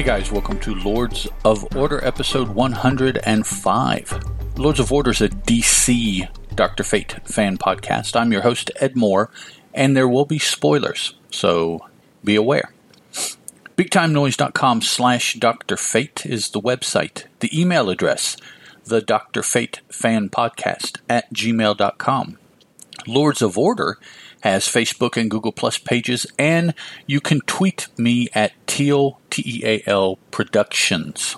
Hey guys, welcome to Lords of Order episode 105. Lords of Order is a DC Dr. Fate fan podcast. I'm your host, Ed Moore, and there will be spoilers, so be aware. BigTimeNoise.com slash Dr. Fate is the website. The email address, the Dr. Fate fan podcast at gmail.com. Lords of Order has Facebook and Google Plus pages, and you can tweet me at Teal, T E A L Productions.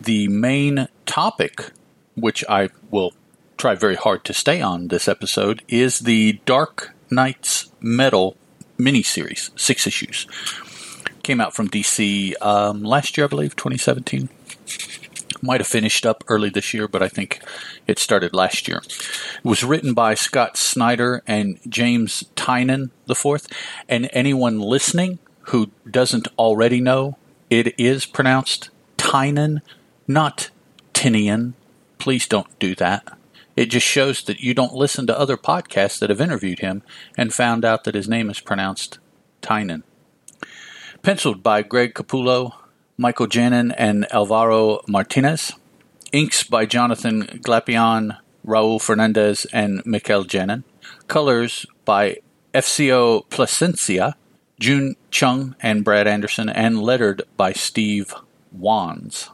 The main topic, which I will try very hard to stay on this episode, is the Dark Nights Metal miniseries, six issues. Came out from DC um, last year, I believe, 2017. Might have finished up early this year, but I think it started last year. It was written by Scott Snyder and James Tynion IV. And anyone listening who doesn't already know, it is pronounced Tynan, not Tinian. Please don't do that. It just shows that you don't listen to other podcasts that have interviewed him and found out that his name is pronounced Tynan. Penciled by Greg Capullo, Michael Janin, and Alvaro Martinez. Inks by Jonathan Glapion, Raul Fernandez, and Mikel Janin. Colors by FCO Plascencia, June Chung, and Brad Anderson, and lettered by Steve Wands.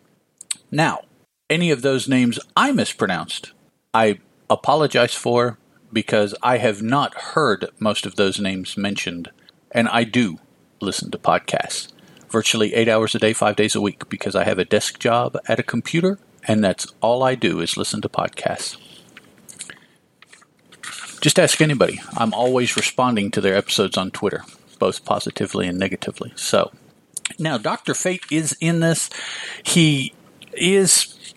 Now, any of those names I mispronounced, I apologize for because I have not heard most of those names mentioned, and I do listen to podcasts virtually eight hours a day, five days a week, because I have a desk job at a computer, and that's all I do is listen to podcasts. Just ask anybody. I'm always responding to their episodes on Twitter, both positively and negatively. So, now Dr. Fate is in this. He is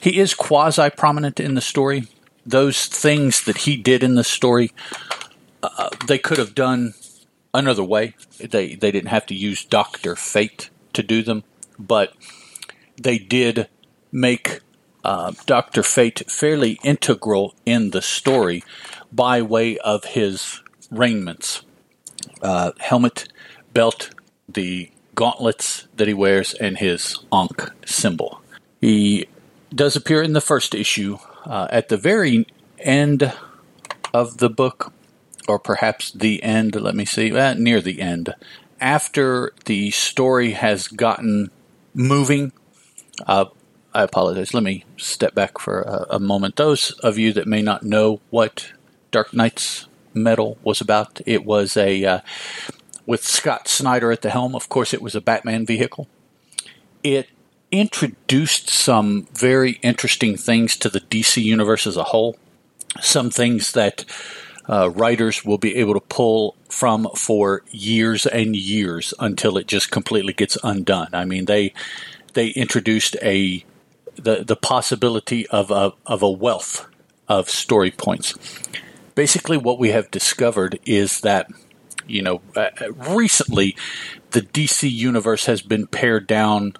he is quasi prominent in the story. Those things that he did in the story, uh, they could have done another way. They they didn't have to use Doctor Fate to do them, but they did make uh, Doctor Fate fairly integral in the story by way of his raiments, uh, helmet, belt, the gauntlets that he wears, and his Ankh symbol. He does appear in the first issue uh, at the very end of the book or perhaps the end. Let me see, uh, near the end, after the story has gotten moving. Uh, I apologize. Let me step back for a, a, moment. Those of you that may not know what Dark Nights Metal was about, it was a uh, with Scott Snyder at the helm. Of course, it was a Batman vehicle. It introduced some very interesting things to the DC universe as a whole. Some things that uh, writers will be able to pull from for years and years until it just completely gets undone. I mean, they they introduced a the the possibility of a of a wealth of story points. Basically, what we have discovered is that you know uh, recently the DC universe has been pared down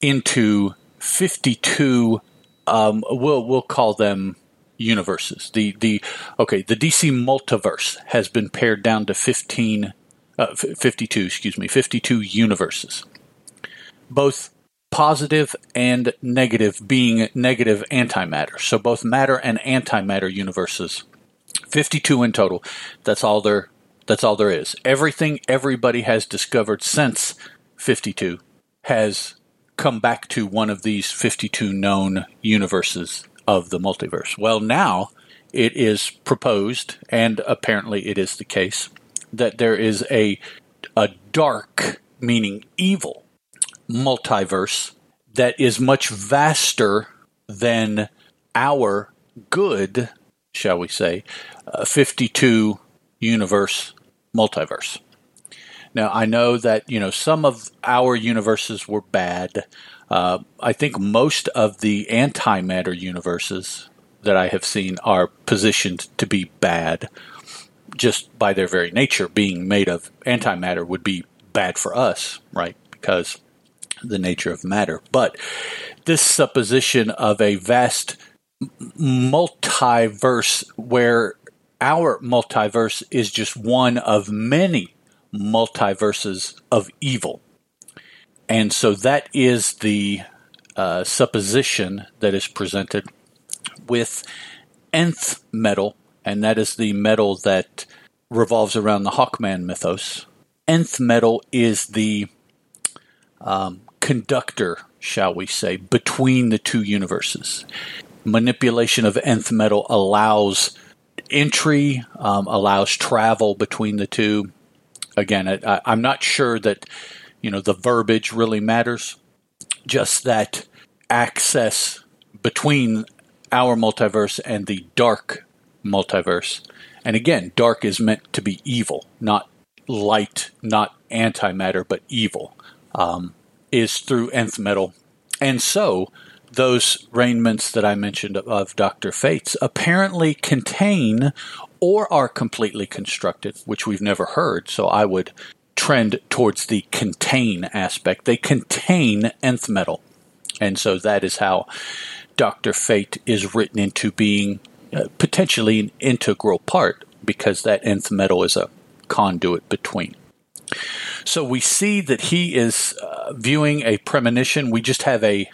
into fifty two. Um, we'll we'll call them universes. The the okay, the DC multiverse has been pared down to 15 uh, 52, excuse me, 52 universes. Both positive and negative being negative antimatter. So both matter and antimatter universes. 52 in total. That's all there that's all there is. Everything everybody has discovered since 52 has come back to one of these 52 known universes of the multiverse. Well, now it is proposed, and apparently it is the case, that there is a a dark, meaning evil, multiverse that is much vaster than our good, shall we say, uh, 52 universe multiverse. Now, I know that, you know, some of our universes were bad. Uh, I think most of the antimatter universes that I have seen are positioned to be bad just by their very nature. Being made of antimatter would be bad for us, right? Because the nature of matter. But this supposition of a vast multiverse where our multiverse is just one of many multiverses of evil And so that is the uh, supposition that is presented with nth metal, and that is the metal that revolves around the Hawkman mythos. Nth metal is the um, conductor, shall we say, between the two universes. Manipulation of nth metal allows entry, um, allows travel between the two. Again, I, I'm not sure that you know the verbiage really matters. Just that access between our multiverse and the dark multiverse. And again, dark is meant to be evil, not light, not antimatter, but evil, um, is through nth metal. And so, those raiments that I mentioned of Dr. Fates apparently contain or are completely constructed, which we've never heard. So I would trend towards the contain aspect. They contain nth metal. And so that is how Dr. Fate is written into being uh, potentially an integral part because that nth metal is a conduit between. So we see that he is uh, viewing a premonition. We just have a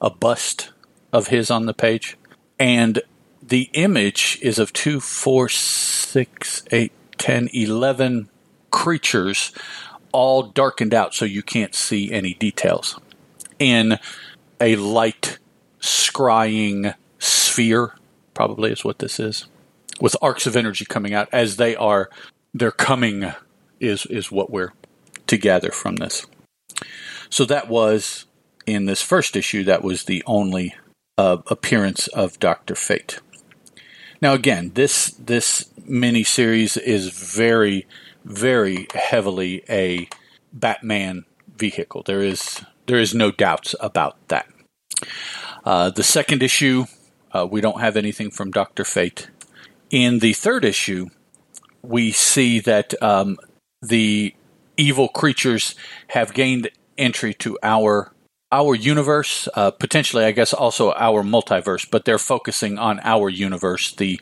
a bust of his on the page, and the image is of two, four, six, eight, ten, eleven creatures, all darkened out so you can't see any details. In a light scrying sphere, probably is what this is, with arcs of energy coming out as they are, they're coming, is, is what we're to gather from this. So that was, in this first issue, that was the only uh, appearance of Doctor Fate. Now, again, this this mini series is very, very heavily a Batman vehicle. There is there is no doubts about that. Uh, the second issue, uh, we don't have anything from Doctor Fate. In the third issue, we see that um, the evil creatures have gained entry to our our universe, uh, potentially, I guess, also our multiverse, but they're focusing on our universe, the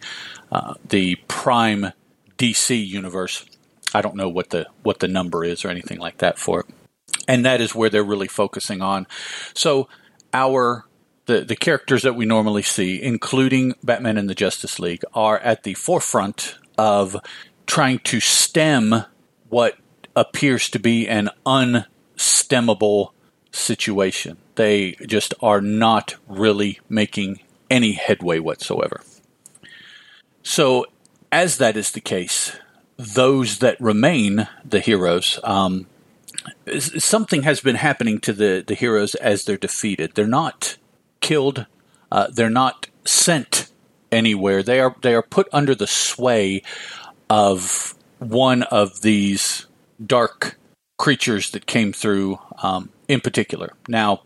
uh, the prime DC universe. I don't know what the what the number is or anything like that for it, and that is where they're really focusing on. So our the, the characters that we normally see, including Batman and the Justice League, are at the forefront of trying to stem what appears to be an unstemmable situation. They just are not really making any headway whatsoever. So, as that is the case, those that remain the heroes, um, something has been happening to the, the heroes as they're defeated. They're not killed, uh, they're not sent anywhere. They are they are put under the sway of one of these dark creatures that came through um, in particular. Now,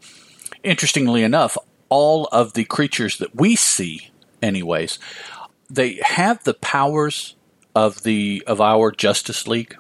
interestingly enough, all of the creatures that we see, anyways, they have the powers of the of our Justice League.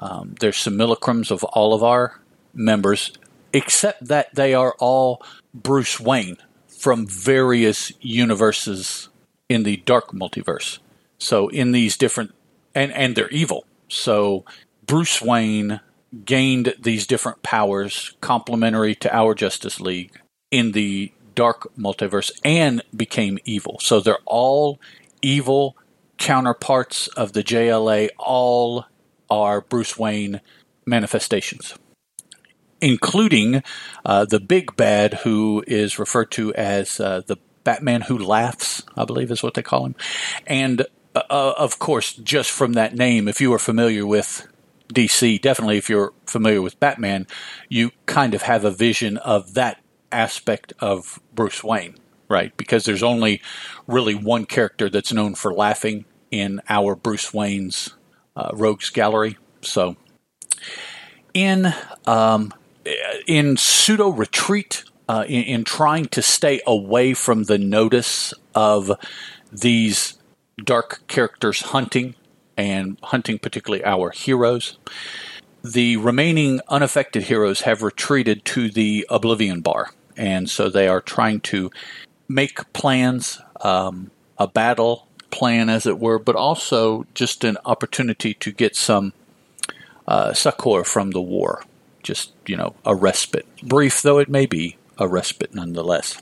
Um, there's simulacrums of all of our members, except that they are all Bruce Wayne from various universes in the dark multiverse. So in these different and and they're evil. So Bruce Wayne gained these different powers complementary to our Justice League in the dark multiverse and became evil. So they're all evil counterparts of the JLA, all are Bruce Wayne manifestations, including uh, the big bad who is referred to as uh, the Batman who laughs, I believe is what they call him. And uh, of course, just from that name, if you are familiar with DC, definitely if you're familiar with Batman, you kind of have a vision of that aspect of Bruce Wayne, right? Because there's only really one character that's known for laughing in our Bruce Wayne's uh, Rogues Gallery. So, in um, in pseudo retreat, uh, in, in trying to stay away from the notice of these dark characters hunting and hunting particularly our heroes. The remaining unaffected heroes have retreated to the Oblivion Bar, and so they are trying to make plans, um, a battle plan, as it were, but also just an opportunity to get some uh, succor from the war. Just, you know, a respite. Brief though it may be, a respite nonetheless.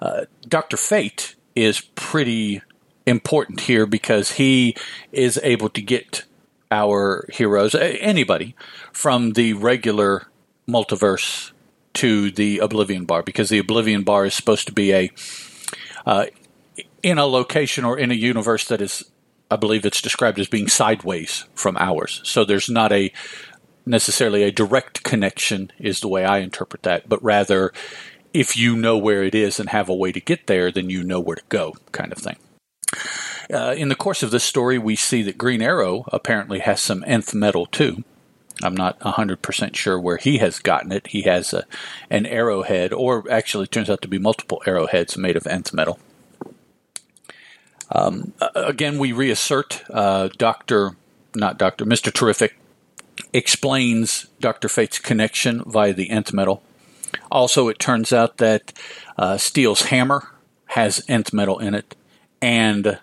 Uh, Dr. Fate is pretty important here because he is able to get our heroes, anybody, from the regular multiverse to the Oblivion Bar because the Oblivion Bar is supposed to be a uh, in a location or in a universe that is, I believe, it's described as being sideways from ours. So there's not a necessarily a direct connection, is the way I interpret that, but rather if you know where it is and have a way to get there, then you know where to go, kind of thing. Uh, in the course of this story, we see that Green Arrow apparently has some nth metal too. I'm not 100% sure where he has gotten it. He has a, an arrowhead, or actually it turns out to be multiple arrowheads made of nth metal. Um, again, we reassert uh, Dr. not Dr. Mr. Terrific explains Dr. Fate's connection via the nth metal. Also, it turns out that uh, Steel's hammer has nth metal in it, and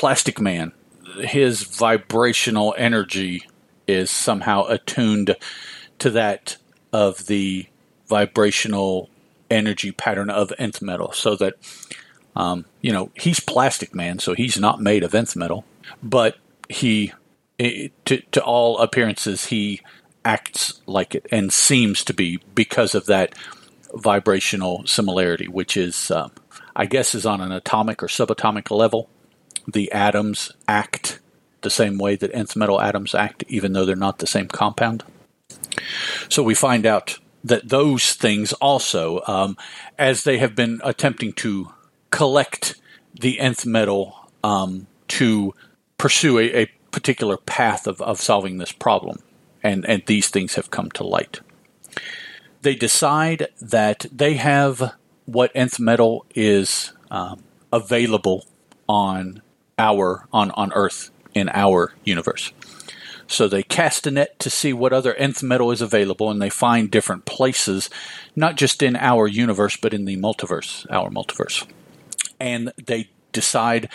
Plastic Man, his vibrational energy is somehow attuned to that of the vibrational energy pattern of nth metal, so that um, you know he's Plastic Man, so he's not made of nth metal, but he, it, to, to all appearances, he acts like it and seems to be because of that vibrational similarity, which is, um, I guess, is on an atomic or subatomic level. The atoms act the same way that nth metal atoms act, even though they're not the same compound. So we find out that those things also, um, as they have been attempting to collect the nth metal um, to pursue a, a particular path of, of solving this problem, and, and these things have come to light they decide that they have what nth metal is um, available on our on on Earth in our universe. So they cast a net to see what other nth metal is available, and they find different places, not just in our universe, but in the multiverse, our multiverse. And they decide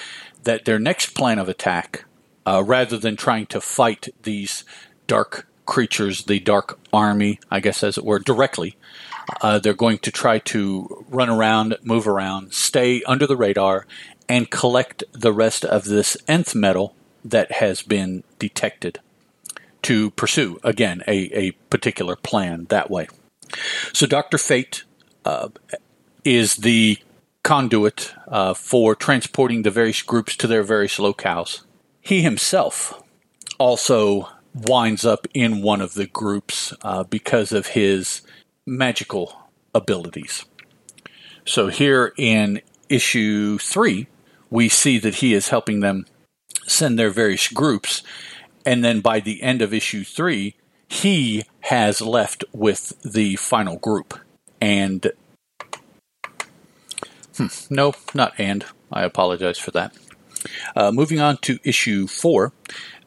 that their next plan of attack, uh, rather than trying to fight these dark creatures, the Dark Army, I guess as it were, directly. Uh, they're going to try to run around, move around, stay under the radar, and collect the rest of this nth metal that has been detected to pursue, again, a, a particular plan that way. So Dr. Fate uh, is the conduit uh, for transporting the various groups to their various locales. He himself also winds up in one of the groups uh, because of his magical abilities. So here in issue three, we see that he is helping them send their various groups. And then by the end of issue three, he has left with the final group. And hmm, no, not and. I apologize for that. Uh, moving on to issue four,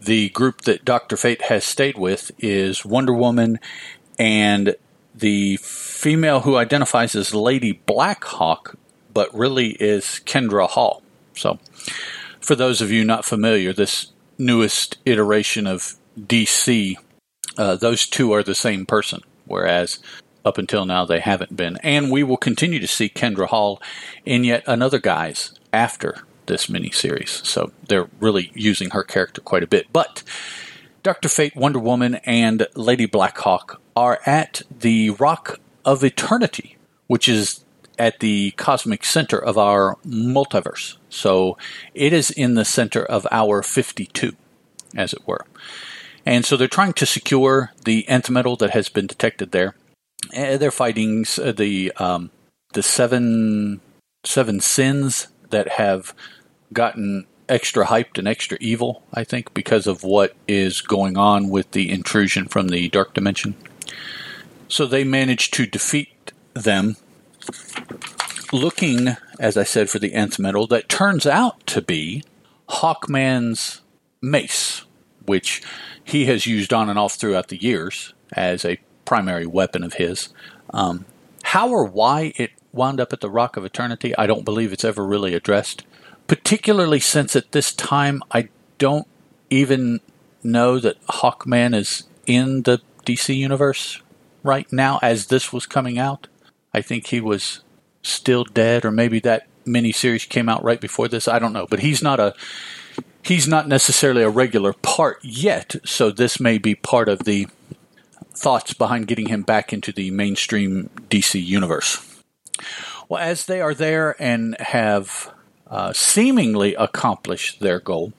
the group that Dr. Fate has stayed with is Wonder Woman and the female who identifies as Lady Blackhawk, but really is Kendra Hall. So, for those of you not familiar, this newest iteration of DC, uh, those two are the same person, whereas up until now they haven't been. And we will continue to see Kendra Hall in yet another guise after this miniseries. So they're really using her character quite a bit. But Dr. Fate, Wonder Woman, and Lady Blackhawk are at the Rock of Eternity, which is at the cosmic center of our multiverse. So it is in the center of our 52, as it were. And so they're trying to secure the nth metal that has been detected there. And they're fighting uh, the um, the seven seven sins that have gotten extra hyped and extra evil, I think, because of what is going on with the intrusion from the dark dimension. So they managed to defeat them, looking, as I said, for the nth metal that turns out to be Hawkman's mace, which he has used on and off throughout the years as a primary weapon of his. Um, how or why it wound up at the Rock of Eternity, I don't believe it's ever really addressed particularly since at this time I don't even know that Hawkman is in the DC Universe right now as this was coming out. I think he was still dead, or maybe that miniseries came out right before this. I don't know, but he's not a he's not necessarily a regular part yet. So this may be part of the thoughts behind getting him back into the mainstream DC universe. Well, as they are there and have uh, seemingly accomplished their goal,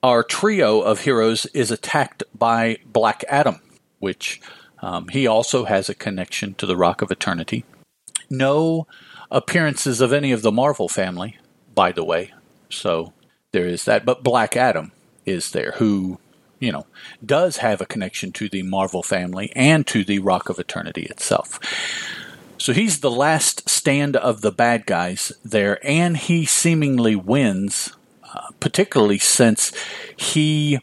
our trio of heroes is attacked by Black Adam, which um, he also has a connection to the Rock of Eternity. No appearances of any of the Marvel family, by the way. So there is that. But Black Adam is there, who, you know, does have a connection to the Marvel family and to the Rock of Eternity itself. So he's the last stand of the bad guys there, and he seemingly wins, uh, particularly since he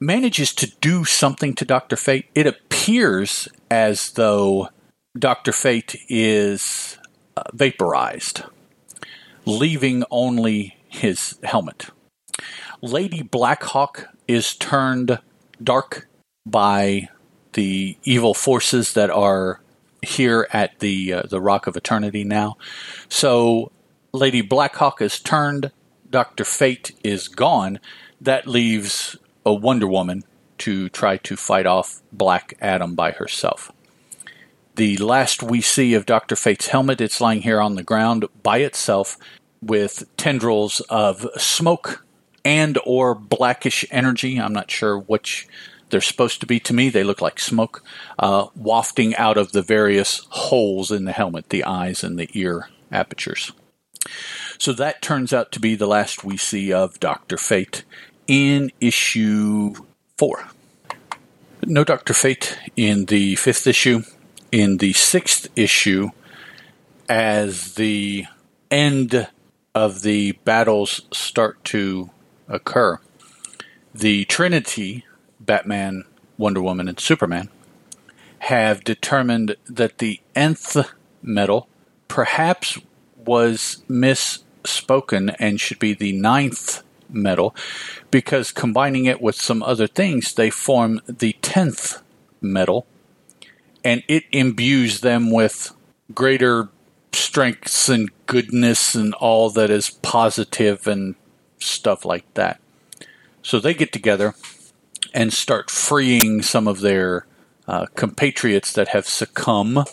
manages to do something to Dr. Fate. It appears as though Dr. Fate is uh, vaporized, leaving only his helmet. Lady Blackhawk is turned dark by the evil forces that are here at the uh, the Rock of Eternity now. So Lady Blackhawk is turned, Doctor Fate is gone. That leaves a Wonder Woman to try to fight off Black Adam by herself. The last we see of Dr. Fate's helmet, it's lying here on the ground by itself with tendrils of smoke and or blackish energy. I'm not sure which they're supposed to be. To me, they look like smoke uh, wafting out of the various holes in the helmet, the eyes and the ear apertures. So that turns out to be the last we see of Dr. Fate in issue four. No Dr. Fate in the fifth issue. In the sixth issue, as the end of the battles start to occur, the Trinity, Batman, Wonder Woman, and Superman, have determined that the nth metal perhaps was misspoken and should be the ninth metal because combining it with some other things, they form the tenth metal and it imbues them with greater strengths and goodness and all that is positive and stuff like that. So they get together and start freeing some of their uh, compatriots that have succumbed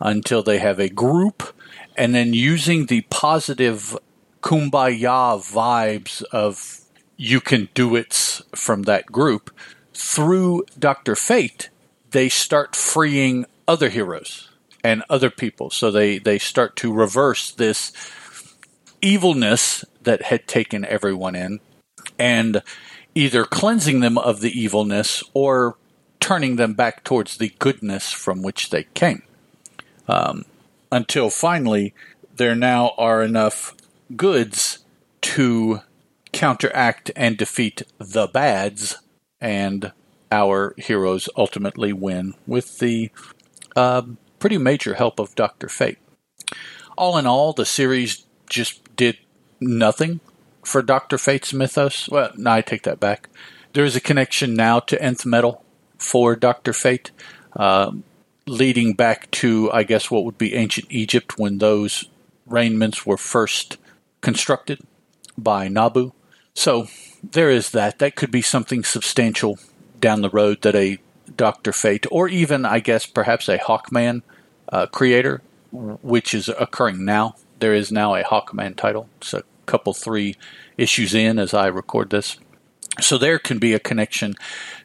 until they have a group, and then using the positive kumbaya vibes of you can do it from that group through Dr. Fate, they start freeing other heroes and other people. So they, they start to reverse this evilness that had taken everyone in and either cleansing them of the evilness or turning them back towards the goodness from which they came. Um, until finally, there now are enough goods to counteract and defeat the bads, and our heroes ultimately win with the uh, pretty major help of Dr. Fate. All in all, the series just did nothing for Dr. Fate's mythos. Well, no, I take that back. There is a connection now to Nth Metal for Dr. Fate, uh, leading back to, I guess, what would be ancient Egypt when those raiments were first constructed by Nabu. So there is that. That could be something substantial down the road that a Doctor Fate, or even I guess perhaps a Hawkman uh, creator, which is occurring now. There is now a Hawkman title. It's a couple three issues in as I record this. So there can be a connection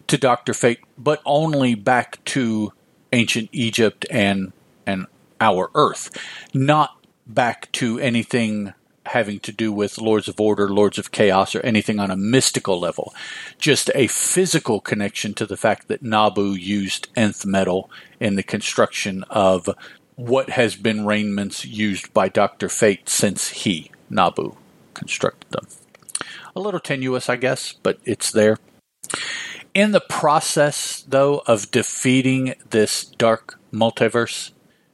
to Doctor Fate, but only back to ancient Egypt and and our Earth, not back to anything having to do with Lords of Order, Lords of Chaos, or anything on a mystical level. Just a physical connection to the fact that Nabu used nth metal in the construction of what has been raiments used by Dr. Fate since he, Nabu, constructed them. A little tenuous, I guess, but it's there. In the process, though, of defeating this dark multiverse,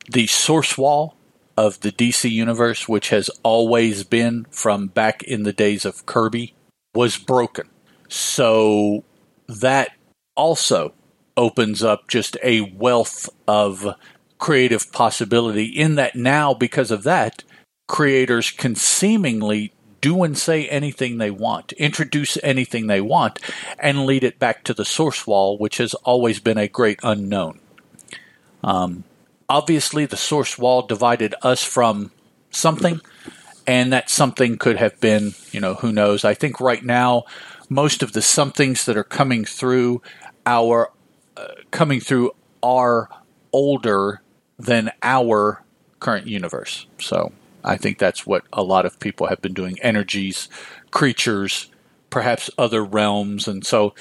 the source wall of the DC universe, which has always been from back in the days of Kirby, was broken. So that also opens up just a wealth of creative possibility in that now because of that creators can seemingly do and say anything they want, introduce anything they want, and lead it back to the source wall, which has always been a great unknown. Um, obviously, the source wall divided us from something, and that something could have been, you know, who knows. I think right now, most of the somethings that are coming through our uh, coming through are older than our current universe. So I think that's what a lot of people have been doing energies, creatures, perhaps other realms. And so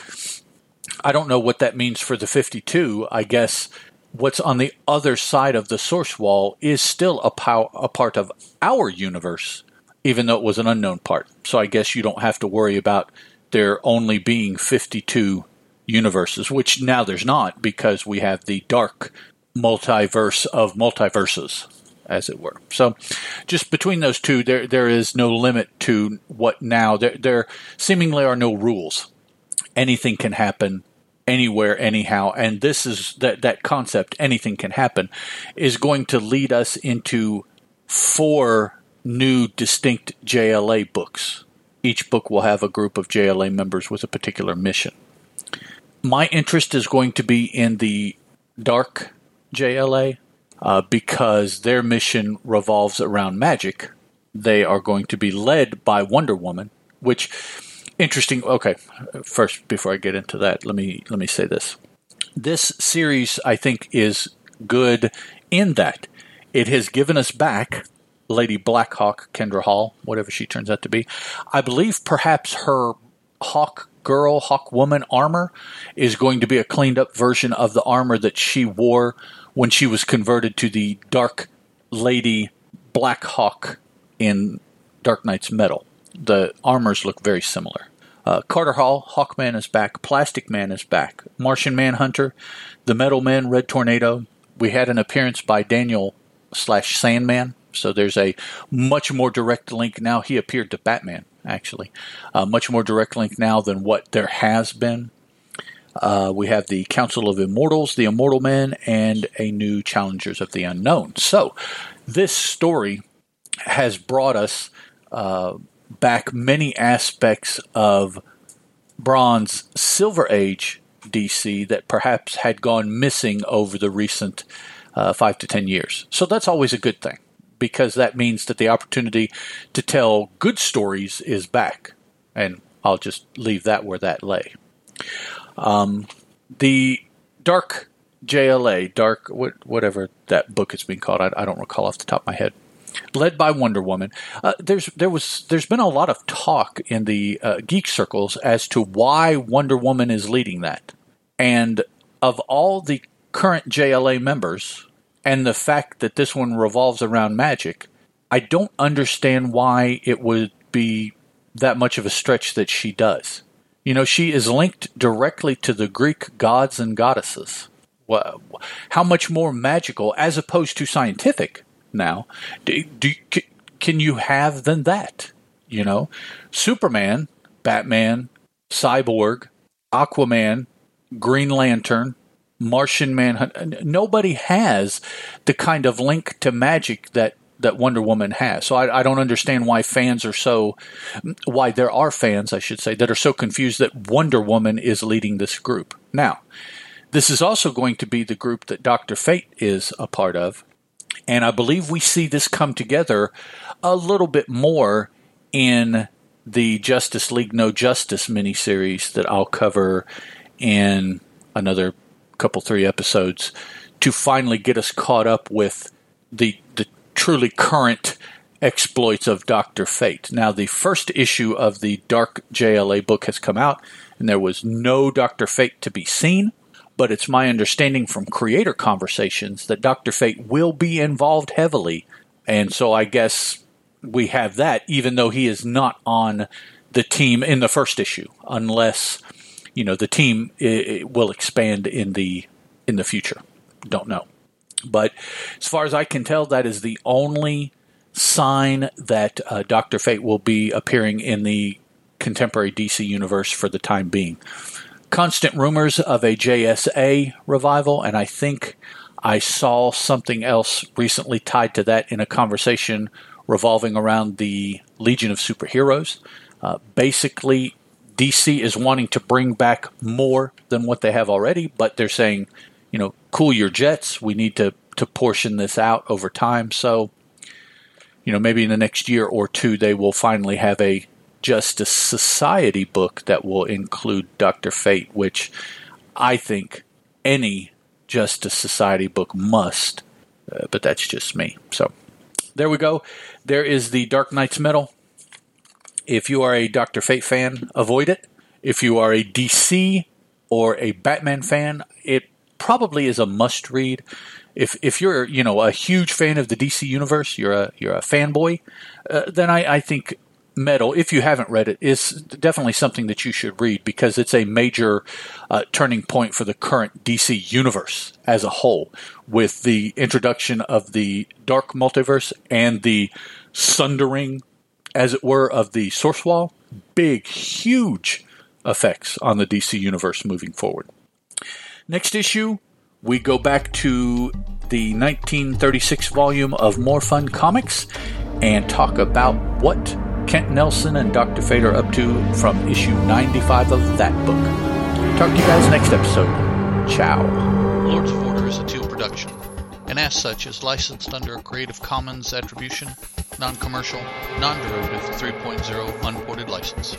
I don't know what that means for the 52. I guess what's on the other side of the source wall is still a, pow- a part of our universe, even though it was an unknown part. So I guess you don't have to worry about there only being 52 universes, which now there's not because we have the dark multiverse of multiverses as it were. So, just between those two, there there is no limit to what now. There there seemingly are no rules. Anything can happen anywhere, anyhow, and this is that that concept. Anything can happen is going to lead us into four new distinct JLA books. Each book will have a group of JLA members with a particular mission. My interest is going to be in the dark JLA uh, because their mission revolves around magic. They are going to be led by Wonder Woman, which interesting. Okay, first before I get into that, let me let me say this. This series, I think, is good in that it has given us back Lady Blackhawk, Kendra Hall, whatever she turns out to be. I believe perhaps her Hawk girl, Hawk woman armor is going to be a cleaned up version of the armor that she wore when she was converted to the Dark Lady Black Hawk in Dark Nights Metal. The armors look very similar. Uh, Carter Hall, Hawkman is back. Plastic Man is back. Martian Manhunter, the Metal Man, Red Tornado. We had an appearance by Daniel slash Sandman, so there's a much more direct link now. He appeared to Batman, actually. A much more direct link now than what there has been. Uh, we have the Council of Immortals, the Immortal Men, and a new Challengers of the Unknown. So, this story has brought us uh, back many aspects of Bronze Silver Age DC that perhaps had gone missing over the recent uh, five to ten years. So, that's always a good thing because that means that the opportunity to tell good stories is back. And I'll just leave that where that lay. Um, the Dark JLA, Dark whatever that book is being called, I, I, don't recall off the top of my head. Led by Wonder Woman, uh, there's there was there's been a lot of talk in the uh, geek circles as to why Wonder Woman is leading that, and of all the current JLA members, and the fact that this one revolves around magic, I don't understand why it would be that much of a stretch that she does. You know, she is linked directly to the Greek gods and goddesses. How much more magical, as opposed to scientific now, do, do, can you have than that? You know, Superman, Batman, Cyborg, Aquaman, Green Lantern, Martian Manhunter. Nobody has the kind of link to magic that that Wonder Woman has. So I, I, don't understand why fans are so, why there are fans, I should say, that are so confused that Wonder Woman is leading this group. Now, this is also going to be the group that Dr. Fate is a part of. And I believe we see this come together a little bit more in the Justice League No Justice miniseries that I'll cover in another couple, three episodes to finally get us caught up with the, the truly current exploits of Dr. Fate. Now, the first issue of the Dark JLA book has come out, and there was no Dr. Fate to be seen. But it's my understanding from creator conversations that Dr. Fate will be involved heavily. And so I guess we have that, even though he is not on the team in the first issue, unless, you know, the team will expand in the in the future. Don't know. But as far as I can tell, that is the only sign that uh, Doctor Fate will be appearing in the contemporary DC universe for the time being. Constant rumors of a JSA revival, and I think I saw something else recently tied to that in a conversation revolving around the Legion of Superheroes. Uh, basically, DC is wanting to bring back more than what they have already, but they're saying, you know, cool your jets. We need to to portion this out over time. So, you know, maybe in the next year or two, they will finally have a Justice Society book that will include Doctor Fate, which I think any Justice Society book must. Uh, but that's just me. So there we go. There is the Dark Nights Metal. If you are a Doctor Fate fan, avoid it. If you are a DC or a Batman fan, it probably is a must read. If if you're you know a huge fan of the DC universe, you're a you're a fanboy, uh, then I, I think Metal, if you haven't read it, is definitely something that you should read because it's a major uh, turning point for the current DC universe as a whole, with the introduction of the Dark Multiverse and the sundering, as it were, of the Source Wall. Big, huge effects on the DC universe moving forward. Next issue, we go back to the 1936 volume of More Fun Comics and talk about what Kent Nelson and Dr. Fate are up to from issue 95 of that book. Talk to you guys next episode. Ciao. Lords of Order is a Teal production, and as such is licensed under a Creative Commons Attribution, Non Commercial, Non Derivative 3.0 Unported license.